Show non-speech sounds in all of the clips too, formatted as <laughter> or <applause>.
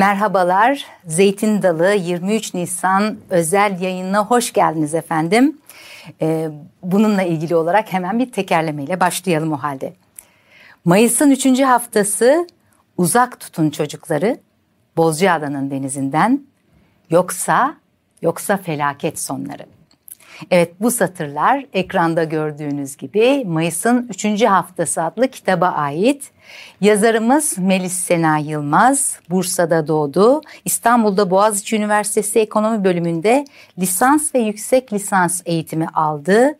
Merhabalar, Zeytin Dalı 23 Nisan özel yayınına hoş geldiniz efendim. Ee, bununla ilgili olarak hemen bir tekerlemeyle başlayalım o halde. Mayıs'ın 3. haftası uzak tutun çocukları Bozcaada'nın denizinden yoksa yoksa felaket sonları. Evet bu satırlar ekranda gördüğünüz gibi Mayıs'ın 3. haftası adlı kitaba ait. Yazarımız Melis Sena Yılmaz, Bursa'da doğdu. İstanbul'da Boğaziçi Üniversitesi Ekonomi bölümünde lisans ve yüksek lisans eğitimi aldı.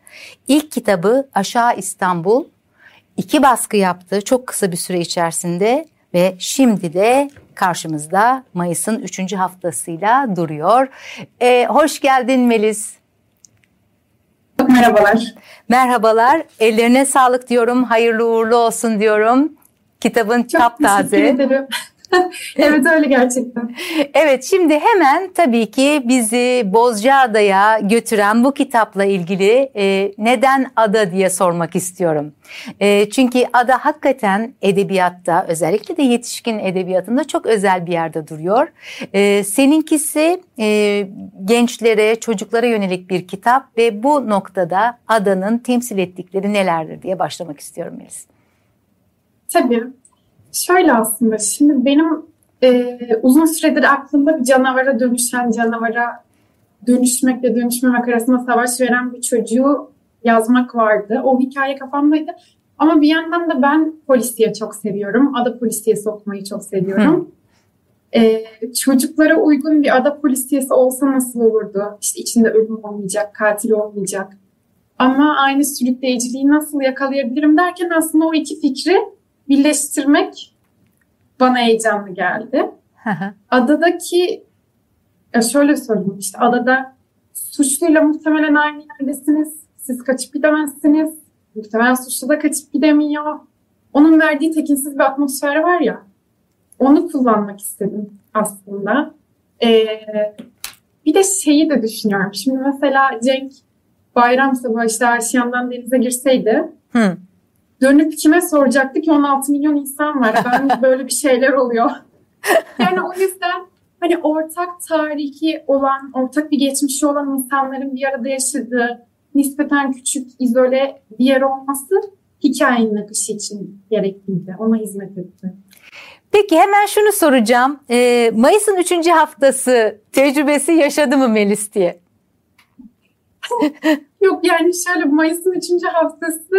İlk kitabı Aşağı İstanbul iki baskı yaptı çok kısa bir süre içerisinde ve şimdi de karşımızda Mayıs'ın 3. haftasıyla duruyor. Ee, hoş geldin Melis. Merhabalar. Merhabalar. Ellerine sağlık diyorum. Hayırlı uğurlu olsun diyorum. Kitabın Çok taptaze. teşekkür ederim. <laughs> evet öyle gerçekten. Evet şimdi hemen tabii ki bizi Bozcaada'ya götüren bu kitapla ilgili e, neden ada diye sormak istiyorum. E, çünkü ada hakikaten edebiyatta özellikle de yetişkin edebiyatında çok özel bir yerde duruyor. E, seninkisi e, gençlere, çocuklara yönelik bir kitap ve bu noktada adanın temsil ettikleri nelerdir diye başlamak istiyorum Melis. Tabii. Şöyle aslında şimdi benim e, uzun süredir aklımda bir canavara dönüşen, canavara dönüşmekle dönüşmemek arasında savaş veren bir çocuğu yazmak vardı. O hikaye kafamdaydı. Ama bir yandan da ben polisiye çok seviyorum. Ada polisiyesi okumayı çok seviyorum. Ee, çocuklara uygun bir ada polisiyesi olsa nasıl olurdu? İşte içinde ölüm olmayacak, katil olmayacak. Ama aynı sürükleyiciliği nasıl yakalayabilirim derken aslında o iki fikri birleştirmek bana heyecanlı geldi. Adadaki ya şöyle söyleyeyim işte adada suçluyla muhtemelen aynı yerdesiniz. Siz kaçıp gidemezsiniz. Muhtemelen suçlu da kaçıp gidemiyor. Onun verdiği tekinsiz bir atmosfer var ya. Onu kullanmak istedim aslında. Ee, bir de şeyi de düşünüyorum. Şimdi mesela Cenk bayram sabahı işte Arşiyan'dan denize girseydi Hı. Dönüp kime soracaktı ki 16 milyon insan var. <laughs> Ben böyle bir şeyler oluyor. Yani o yüzden hani ortak tarihi olan, ortak bir geçmişi olan insanların bir arada yaşadığı nispeten küçük, izole bir yer olması hikayenin akışı için gerekliydi. Ona hizmet etti. Peki hemen şunu soracağım. Ee, Mayıs'ın 3. haftası tecrübesi yaşadı mı Melis diye? Yok yani şöyle Mayıs'ın 3. haftası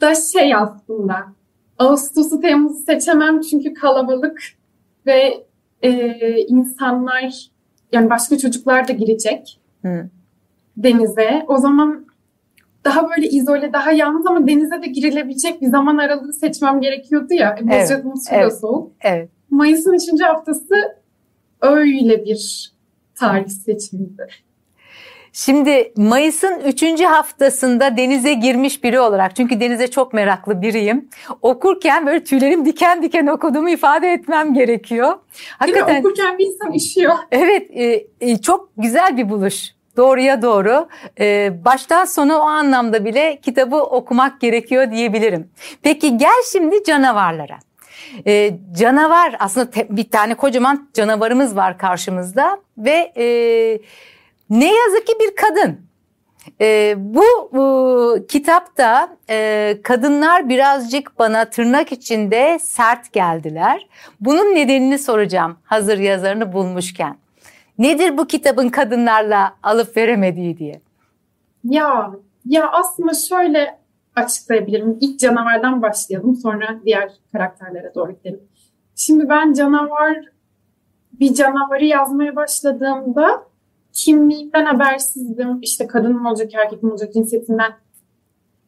da şey aslında. Ağustos'u Temmuz'u seçemem çünkü kalabalık ve e, insanlar yani başka çocuklar da girecek Hı. denize. O zaman daha böyle izole, daha yalnız ama denize de girilebilecek bir zaman aralığı seçmem gerekiyordu ya. E, Evet, Bozcaada'nın evet. soğuk. Evet. Mayıs'ın 3. haftası öyle bir tarih seçimiydi. Şimdi Mayıs'ın 3. haftasında denize girmiş biri olarak çünkü denize çok meraklı biriyim. Okurken böyle tüylerim diken diken okuduğumu ifade etmem gerekiyor. Değil mi? Hakikaten Okurken bir insan üşüyor. evet e, e, çok güzel bir buluş. Doğruya doğru. E, baştan sona o anlamda bile kitabı okumak gerekiyor diyebilirim. Peki gel şimdi canavarlara. E, canavar aslında te- bir tane kocaman canavarımız var karşımızda ve e, ne yazık ki bir kadın. E, bu, bu kitapta e, kadınlar birazcık bana tırnak içinde sert geldiler. Bunun nedenini soracağım hazır yazarını bulmuşken. Nedir bu kitabın kadınlarla alıp veremediği diye. Ya ya aslında şöyle açıklayabilirim. İlk canavardan başlayalım sonra diğer karakterlere doğru gidelim. Şimdi ben canavar bir canavarı yazmaya başladığımda kimliğinden habersizdim. İşte kadın mı olacak, erkek mi olacak cinsiyetinden.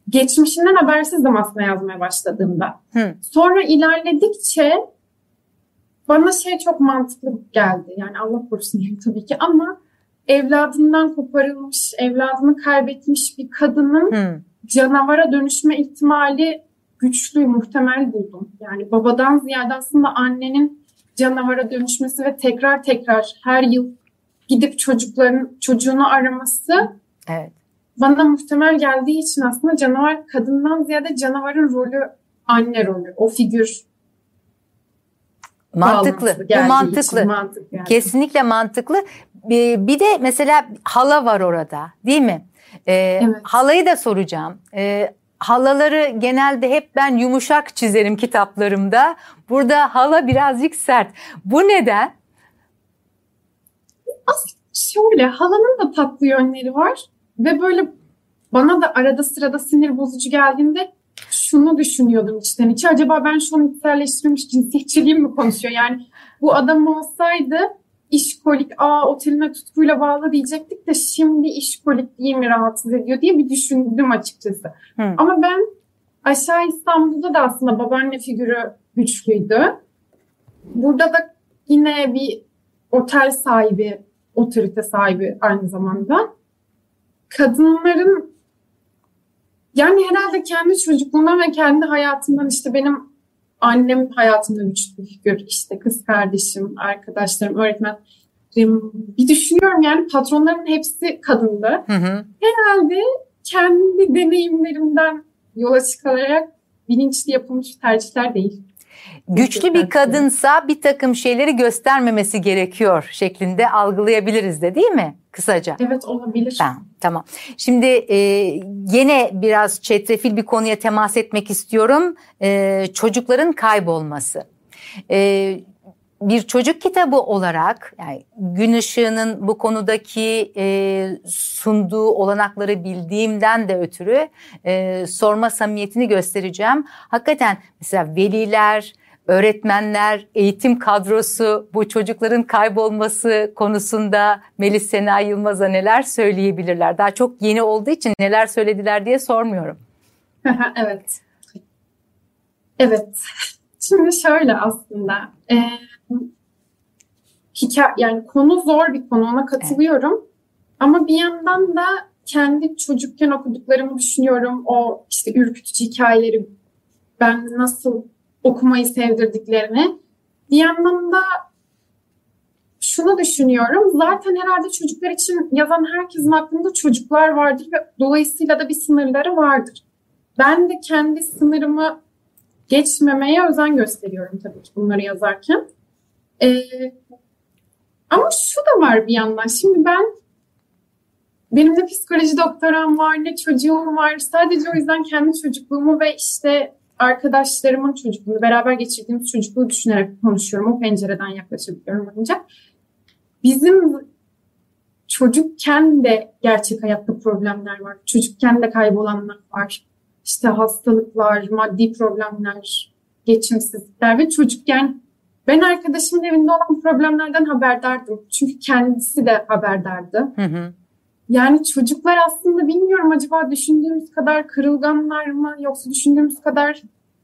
Geçmişinden habersizdim aslında yazmaya başladığımda. Hı. Sonra ilerledikçe bana şey çok mantıklı geldi. Yani Allah korusun diyeyim <laughs> tabii ki ama evladından koparılmış, evladını kaybetmiş bir kadının Hı. canavara dönüşme ihtimali güçlü, muhtemel buldum. Yani babadan ziyade aslında annenin canavara dönüşmesi ve tekrar tekrar her yıl gidip çocukların çocuğunu araması Evet. bana muhtemel geldiği için aslında canavar kadından ziyade canavarın rolü anne rolü, o figür Mantıklı. Bu mantıklı. mantıklı yani. Kesinlikle mantıklı. Bir de mesela hala var orada değil mi? Ee, evet. Halayı da soracağım. Ee, halaları genelde hep ben yumuşak çizerim kitaplarımda. Burada hala birazcık sert. Bu neden? Aslında şöyle halanın da tatlı yönleri var ve böyle bana da arada sırada sinir bozucu geldiğinde şunu düşünüyordum içten içe. Acaba ben şu an içselleştirilmiş cinsiyetçiliğim mi konuşuyor? Yani bu adam olsaydı işkolik, aa otelime tutkuyla bağlı diyecektik de şimdi işkolik değil mi rahatsız ediyor diye bir düşündüm açıkçası. Hı. Ama ben aşağı İstanbul'da da aslında babaanne figürü güçlüydü. Burada da yine bir otel sahibi, otorite sahibi aynı zamanda. Kadınların yani herhalde kendi çocukluğumdan ve kendi hayatımdan işte benim annem hayatımda güçlü figür. İşte kız kardeşim, arkadaşlarım, öğretmen. Bir düşünüyorum yani patronların hepsi kadındı. Hı hı. Herhalde kendi deneyimlerimden yola çıkarak bilinçli yapılmış tercihler değil. Güçlü bir kadınsa bir takım şeyleri göstermemesi gerekiyor şeklinde algılayabiliriz de değil mi? Kısaca. Evet olabilir. Tamam. tamam. Şimdi e, yine biraz çetrefil bir konuya temas etmek istiyorum. E, çocukların kaybolması. E, bir çocuk kitabı olarak yani gün ışığının bu konudaki e, sunduğu olanakları bildiğimden de ötürü e, sorma samimiyetini göstereceğim. Hakikaten mesela veliler, öğretmenler, eğitim kadrosu bu çocukların kaybolması konusunda Melis Sena Yılmaz'a neler söyleyebilirler? Daha çok yeni olduğu için neler söylediler diye sormuyorum. <laughs> evet. Evet. <laughs> Şimdi şöyle aslında. E, hikaye, yani konu zor bir konu ona katılıyorum. Evet. Ama bir yandan da kendi çocukken okuduklarımı düşünüyorum. O işte ürkütücü hikayeleri ben nasıl okumayı sevdirdiklerini. Bir yandan da şunu düşünüyorum. Zaten herhalde çocuklar için yazan herkesin aklında çocuklar vardır ve dolayısıyla da bir sınırları vardır. Ben de kendi sınırımı geçmemeye özen gösteriyorum tabii ki bunları yazarken. Ee, ama şu da var bir yandan. Şimdi ben benim de psikoloji doktoram var, ne çocuğum var. Sadece o yüzden kendi çocukluğumu ve işte arkadaşlarımın çocukluğunu, beraber geçirdiğimiz çocukluğu düşünerek konuşuyorum. O pencereden yaklaşabiliyorum ancak. Bizim çocukken de gerçek hayatta problemler var. Çocukken de kaybolanlar var. İşte hastalıklar, maddi problemler, geçimsizlikler ve çocukken ben arkadaşımın evinde olan problemlerden haberdardım. Çünkü kendisi de haberdardı. Hı hı. Yani çocuklar aslında bilmiyorum acaba düşündüğümüz kadar kırılganlar mı yoksa düşündüğümüz kadar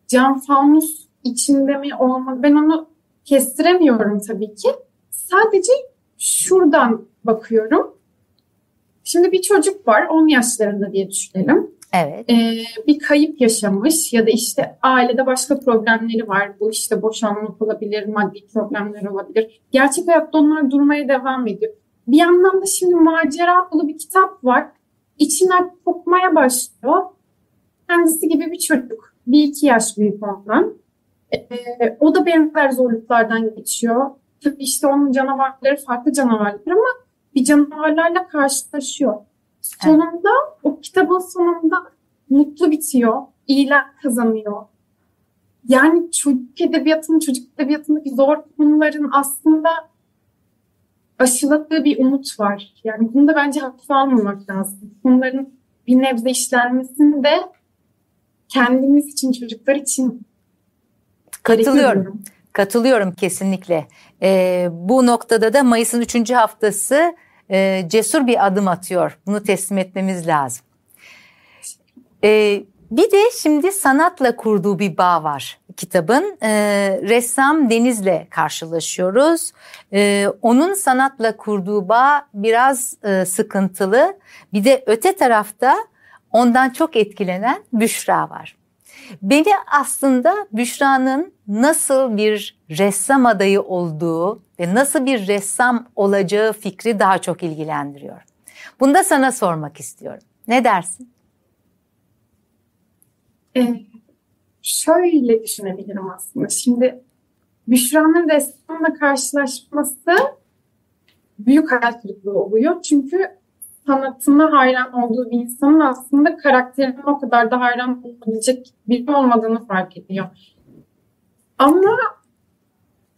cam fanus içinde mi olmalı? Ben onu kestiremiyorum tabii ki. Sadece şuradan bakıyorum. Şimdi bir çocuk var 10 yaşlarında diye düşünelim. Evet. Ee, bir kayıp yaşamış ya da işte ailede başka problemleri var. Bu işte boşanmak olabilir, maddi problemler olabilir. Gerçek hayatta onlar durmaya devam ediyor. Bir yandan da şimdi macera dolu bir kitap var. İçinden kokmaya başlıyor. Kendisi gibi bir çocuk. Bir iki yaş büyük ondan. Ee, o da benzer zorluklardan geçiyor. Tabii işte onun canavarları farklı canavarlar ama bir canavarlarla karşılaşıyor. Sonunda evet. o kitabın sonunda mutlu bitiyor. İyiler kazanıyor. Yani çocuk edebiyatının, çocuk edebiyatındaki zor konuların aslında aşıladığı bir umut var. Yani bunu da bence hafife almamak lazım. Bunların bir nebze işlenmesini de kendimiz için, çocuklar için Katılıyorum. Katılıyorum kesinlikle. Ee, bu noktada da Mayıs'ın üçüncü haftası e, cesur bir adım atıyor. Bunu teslim etmemiz lazım. Ee, bir de şimdi sanatla kurduğu bir bağ var kitabın. Ee, ressam Deniz'le karşılaşıyoruz. Ee, onun sanatla kurduğu bağ biraz e, sıkıntılı. Bir de öte tarafta ondan çok etkilenen Büşra var. Beni aslında Büşra'nın nasıl bir ressam adayı olduğu ve nasıl bir ressam olacağı fikri daha çok ilgilendiriyor. Bunu da sana sormak istiyorum. Ne dersin? Ee, şöyle düşünebilirim aslında. Şimdi Büşra'nın ressamla karşılaşması büyük hayal kırıklığı oluyor. Çünkü sanatına hayran olduğu bir insanın aslında karakterine o kadar da hayran olabilecek biri olmadığını fark ediyor. Ama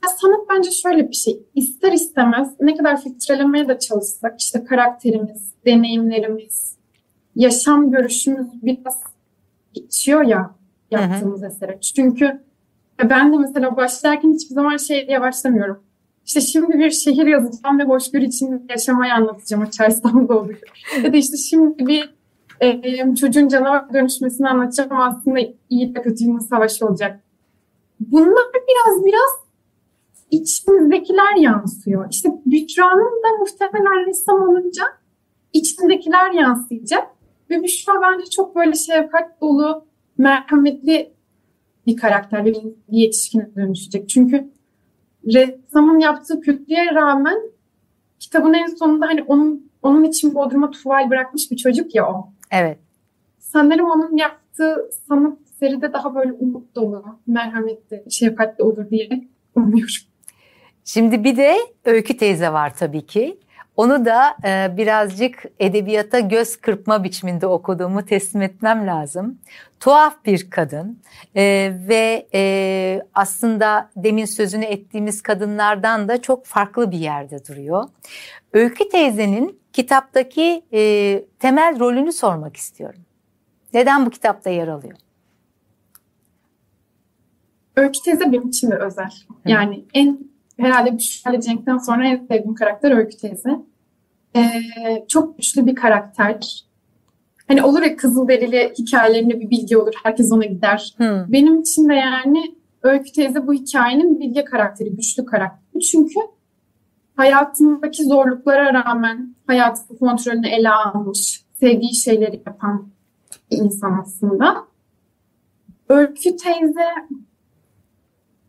sanat bence şöyle bir şey. İster istemez ne kadar filtrelemeye de çalışsak işte karakterimiz, deneyimlerimiz, yaşam görüşümüz biraz geçiyor ya yaptığımız esere. Çünkü ben de mesela başlarken hiçbir zaman şey diye başlamıyorum. İşte şimdi bir şehir yazacağım ve hoşgörü için yaşamayı anlatacağım o çarşıdan doğru. ya da işte şimdi bir e, çocuğun canavar dönüşmesini anlatacağım aslında iyi de kötünün savaşı olacak. Bunlar biraz biraz içimizdekiler yansıyor. İşte Büşra'nın da muhtemelen ressam olunca içindekiler yansıyacak. Ve Büşra bence çok böyle şefkat dolu, merhametli bir karakter ve bir yetişkine dönüşecek. Çünkü ressamın yaptığı kötülüğe rağmen kitabın en sonunda hani onun onun için Bodrum'a tuval bırakmış bir çocuk ya o. Evet. Sanırım onun yaptığı sanat seride daha böyle umut dolu, merhametli, şefkatli olur diye umuyorum. Şimdi bir de Öykü teyze var tabii ki. Onu da e, birazcık edebiyata göz kırpma biçiminde okuduğumu teslim etmem lazım. Tuhaf bir kadın e, ve e, aslında demin sözünü ettiğimiz kadınlardan da çok farklı bir yerde duruyor. Öykü teyzenin kitaptaki e, temel rolünü sormak istiyorum. Neden bu kitapta yer alıyor? Öykü teyze benim için de özel. Yani en herhalde Büşra Cenk'ten sonra en sevdiğim karakter Öykü teyze. Ee, çok güçlü bir karakter. Hani olur ya Kızılderili hikayelerinde bir bilgi olur. Herkes ona gider. Hmm. Benim için de yani Öykü teyze bu hikayenin bilge karakteri, güçlü karakteri. Çünkü hayatındaki zorluklara rağmen hayatı kontrolünü ele almış, sevdiği şeyleri yapan bir insan aslında. Öykü teyze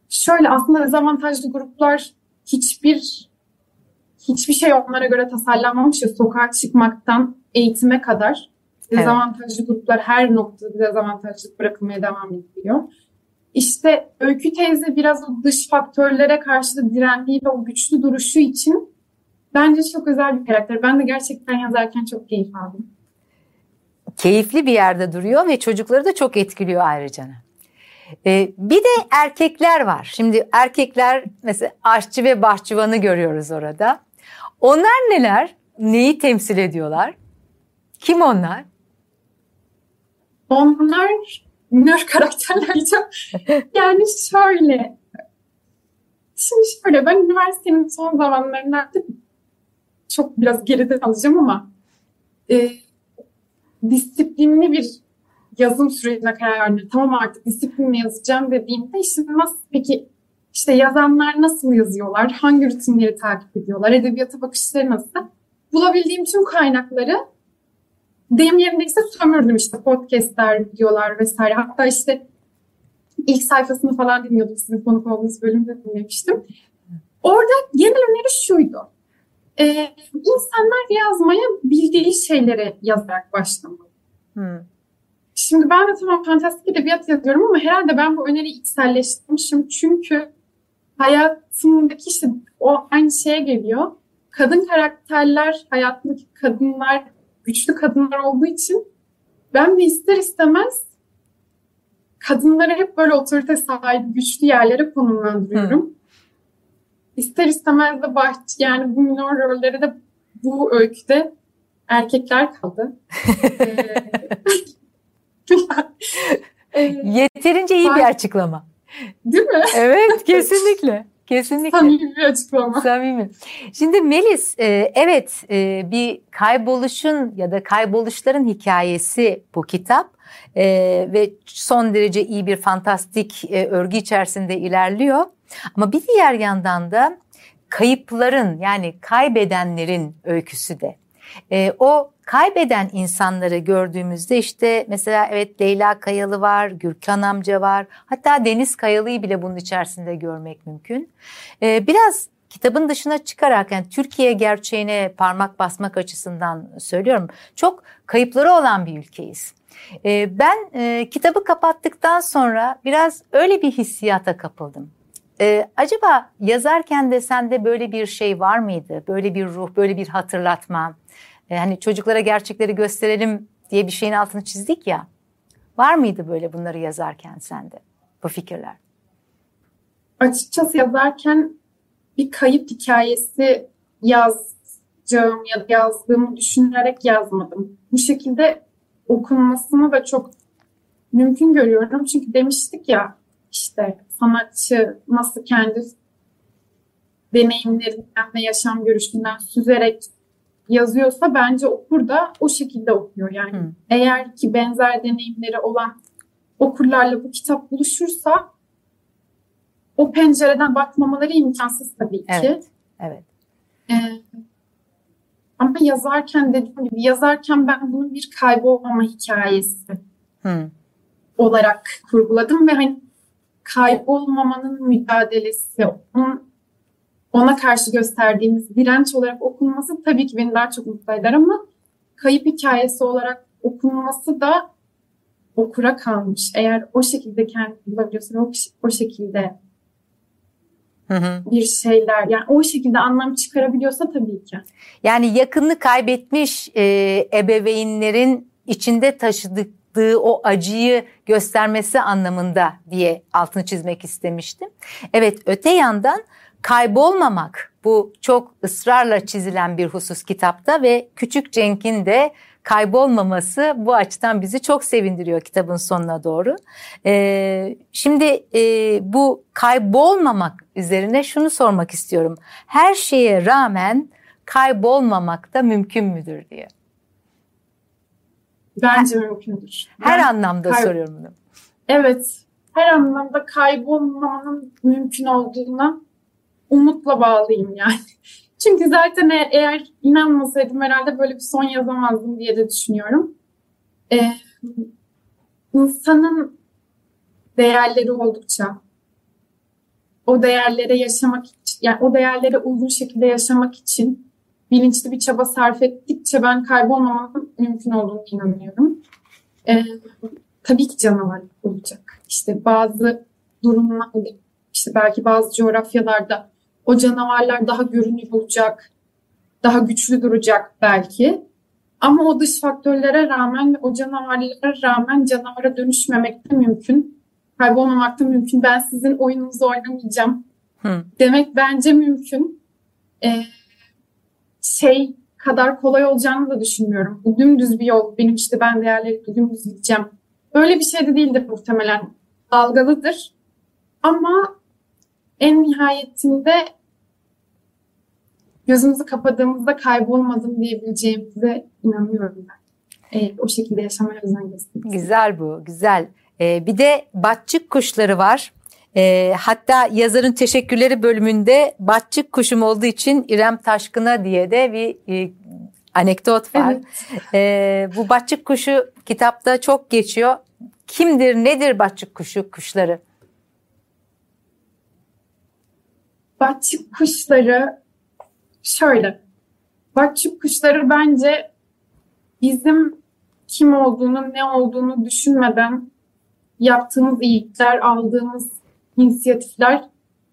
şöyle aslında dezavantajlı gruplar hiçbir hiçbir şey onlara göre tasarlanmamış ya sokağa çıkmaktan eğitime kadar dezavantajlı evet. gruplar her noktada dezavantajlı bırakılmaya devam ediyor. İşte Öykü teyze biraz o dış faktörlere karşı da direndiği ve o güçlü duruşu için bence çok özel bir karakter. Ben de gerçekten yazarken çok keyif aldım. Keyifli bir yerde duruyor ve çocukları da çok etkiliyor ayrıca. Ee, bir de erkekler var. Şimdi erkekler mesela aşçı ve bahçıvanı görüyoruz orada. Onlar neler? Neyi temsil ediyorlar? Kim onlar? Onlar minör karakterler yani şöyle. Şimdi şöyle ben üniversitenin son zamanlarında çok biraz geride kalacağım ama e, disiplinli bir yazım sürecine karar verdim. Tamam artık disiplinle yazacağım dediğimde işte nasıl peki işte yazanlar nasıl yazıyorlar? Hangi rutinleri takip ediyorlar? Edebiyata bakışları nasıl? Bulabildiğim tüm kaynakları deyim yerindeyse sömürdüm işte podcastler, videolar vesaire. Hatta işte ilk sayfasını falan dinliyordum sizin konuk olduğunuz bölümde dinlemiştim. Orada genel öneri şuydu. Ee, insanlar yazmaya bildiği şeyleri yazarak başlamalı. Hmm. Şimdi ben de tamam fantastik edebiyat yazıyorum ama herhalde ben bu öneriyi içselleştirmişim. Çünkü hayatımdaki işte o aynı şeye geliyor. Kadın karakterler, hayatındaki kadınlar, güçlü kadınlar olduğu için ben de ister istemez kadınları hep böyle otorite sahibi, güçlü yerlere konumlandırıyorum. Hı. İster istemez de bahçe, yani bu minor rolleri de bu öyküde erkekler kaldı. <laughs> <laughs> Yeterince iyi bir açıklama. Değil mi? Evet <laughs> kesinlikle. Kesinlikle. Samimi bir açıklama. Samimi. Şimdi Melis, e, evet e, bir kayboluşun ya da kayboluşların hikayesi bu kitap. E, ve son derece iyi bir fantastik örgü içerisinde ilerliyor. Ama bir diğer yandan da kayıpların yani kaybedenlerin öyküsü de. O kaybeden insanları gördüğümüzde işte mesela evet Leyla Kayalı var, Gürkan amca var. Hatta Deniz Kayalı'yı bile bunun içerisinde görmek mümkün. Ee, biraz kitabın dışına çıkarak yani Türkiye gerçeğine parmak basmak açısından söylüyorum. Çok kayıpları olan bir ülkeyiz. Ee, ben e, kitabı kapattıktan sonra biraz öyle bir hissiyata kapıldım. Ee, acaba yazarken de sende böyle bir şey var mıydı? Böyle bir ruh, böyle bir hatırlatma? Ee, hani çocuklara gerçekleri gösterelim diye bir şeyin altını çizdik ya. Var mıydı böyle bunları yazarken sende bu fikirler? Açıkçası yazarken bir kayıp hikayesi yazacağım ya da yazdığımı düşünerek yazmadım. Bu şekilde okunmasını da çok mümkün görüyorum. Çünkü demiştik ya işte sanatçı nasıl kendi deneyimlerinden ve yaşam görüşünden süzerek yazıyorsa bence okur da o şekilde okuyor. Yani Hı. eğer ki benzer deneyimleri olan okurlarla bu kitap buluşursa o pencereden bakmamaları imkansız tabii ki. Evet. evet. Ee, ama yazarken dediğim gibi yazarken ben bunun bir kaybolmama hikayesi Hı. olarak kurguladım ve hani kaybolmamanın mücadelesi, onun, ona karşı gösterdiğimiz direnç olarak okunması tabii ki beni daha çok mutlu eder ama kayıp hikayesi olarak okunması da okura kalmış. Eğer o şekilde kendini bulabiliyorsa o, o şekilde Hı hı. bir şeyler yani o şekilde anlam çıkarabiliyorsa tabii ki. Yani yakınını kaybetmiş e, ebeveynlerin içinde taşıdığı o acıyı göstermesi anlamında diye altını çizmek istemiştim. Evet öte yandan kaybolmamak bu çok ısrarla çizilen bir husus kitapta ve küçük Cenk'in de kaybolmaması bu açıdan bizi çok sevindiriyor kitabın sonuna doğru. Ee, şimdi e, bu kaybolmamak üzerine şunu sormak istiyorum. Her şeye rağmen kaybolmamak da mümkün müdür diye. Bence her, mümkündür. Her ben anlamda kay- soruyorum bunu. Evet, her anlamda kaybolmamanın mümkün olduğuna umutla bağlıyım yani. <laughs> Çünkü zaten eğer, eğer inanmasaydım herhalde böyle bir son yazamazdım diye de düşünüyorum. Ee, insanın değerleri oldukça o değerlere yaşamak için, yani o değerlere uygun şekilde yaşamak için bilinçli bir çaba sarf ettikçe ben kaybolmamanın mümkün olduğunu inanıyorum. Ee, tabii ki canavar olacak. İşte bazı durumlarda, işte belki bazı coğrafyalarda o canavarlar daha görünür olacak, daha güçlü duracak belki. Ama o dış faktörlere rağmen o canavarlara rağmen canavara dönüşmemek de mümkün. Kaybolmamak da mümkün. Ben sizin oyununuzu oynamayacağım. Hı. Demek bence mümkün. Ee, şey kadar kolay olacağını da düşünmüyorum. Bu dümdüz bir yol. Benim işte ben değerleri dümdüz gideceğim. Böyle bir şey de değildir muhtemelen. Dalgalıdır. Ama en nihayetinde gözümüzü kapadığımızda kaybolmadım diyebileceğimize inanıyorum ben. E, o şekilde yaşamaya özen gösteriyoruz. Güzel bu, güzel. Ee, bir de batçık kuşları var. E, hatta yazarın teşekkürleri bölümünde batçık kuşum olduğu için İrem Taşkın'a diye de bir e, anekdot var. Evet. E, bu batçık kuşu kitapta çok geçiyor. Kimdir, nedir batçık kuşu kuşları? Batçık kuşları şöyle. Batçık kuşları bence bizim kim olduğunu, ne olduğunu düşünmeden yaptığımız iyilikler, aldığımız inisiyatifler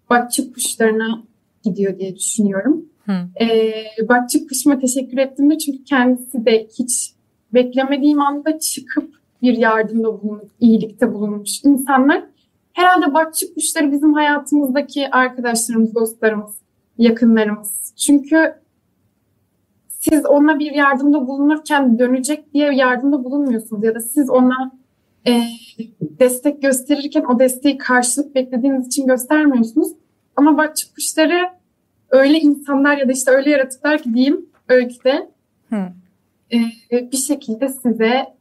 batçık kuşlarına gidiyor diye düşünüyorum. Hı. Ee, batçık kuşuma teşekkür ettim de çünkü kendisi de hiç beklemediğim anda çıkıp bir yardımda bulunup, iyilikte bulunmuş insanlar. Herhalde batçık kuşları bizim hayatımızdaki arkadaşlarımız, dostlarımız, yakınlarımız. Çünkü siz ona bir yardımda bulunurken dönecek diye yardımda bulunmuyorsunuz ya da siz ona e, destek gösterirken o desteği karşılık beklediğiniz için göstermiyorsunuz. Ama bak çıkışları öyle insanlar ya da işte öyle yaratıklar ki diyeyim öyküde e, bir şekilde size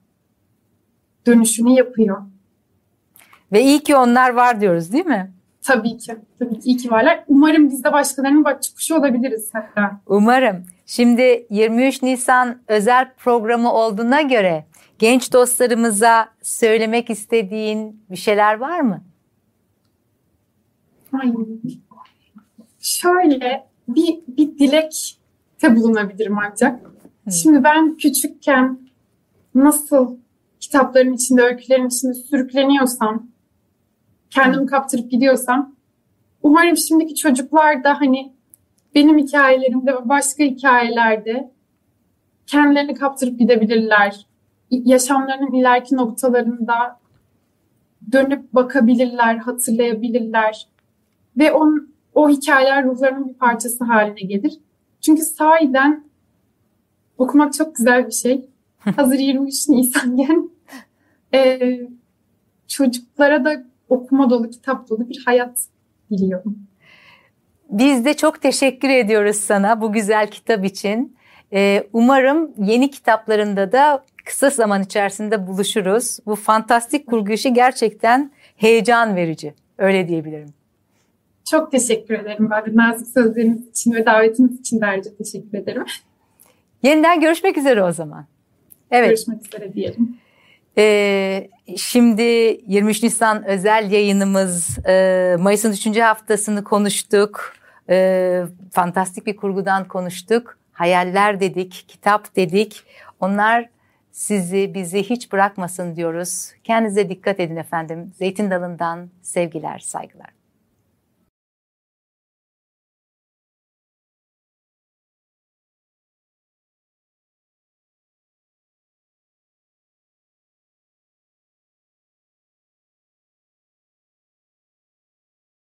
dönüşünü yapıyor. Ve iyi ki onlar var diyoruz değil mi? Tabii ki. Tabii ki iyi ki varlar. Umarım biz de başkalarının bak çıkışı olabiliriz hatta. Umarım. Şimdi 23 Nisan özel programı olduğuna göre genç dostlarımıza söylemek istediğin bir şeyler var mı? Ay, şöyle bir, bir dilekte bulunabilirim ancak. Hı. Şimdi ben küçükken nasıl kitapların içinde, öykülerin içinde sürükleniyorsam, kendimi kaptırıp gidiyorsam umarım şimdiki çocuklar da hani benim hikayelerimde ve başka hikayelerde kendilerini kaptırıp gidebilirler. Yaşamlarının ileriki noktalarında dönüp bakabilirler, hatırlayabilirler. Ve on, o hikayeler ruhlarının bir parçası haline gelir. Çünkü sahiden okumak çok güzel bir şey. <laughs> Hazır 23 Nisan'ken e, çocuklara da okuma dolu, kitap dolu bir hayat diliyorum. Biz de çok teşekkür ediyoruz sana bu güzel kitap için. Ee, umarım yeni kitaplarında da kısa zaman içerisinde buluşuruz. Bu fantastik kurgu işi gerçekten heyecan verici. Öyle diyebilirim. Çok teşekkür ederim. De nazik sözleriniz için ve davetiniz için de ayrıca teşekkür ederim. Yeniden görüşmek üzere o zaman. Evet. Görüşmek üzere diyelim. Ee, şimdi 23 Nisan özel yayınımız e, Mayıs'ın 3. haftasını konuştuk. E, fantastik bir kurgudan konuştuk. Hayaller dedik, kitap dedik. Onlar sizi bizi hiç bırakmasın diyoruz. Kendinize dikkat edin efendim. Zeytin dalından sevgiler, saygılar.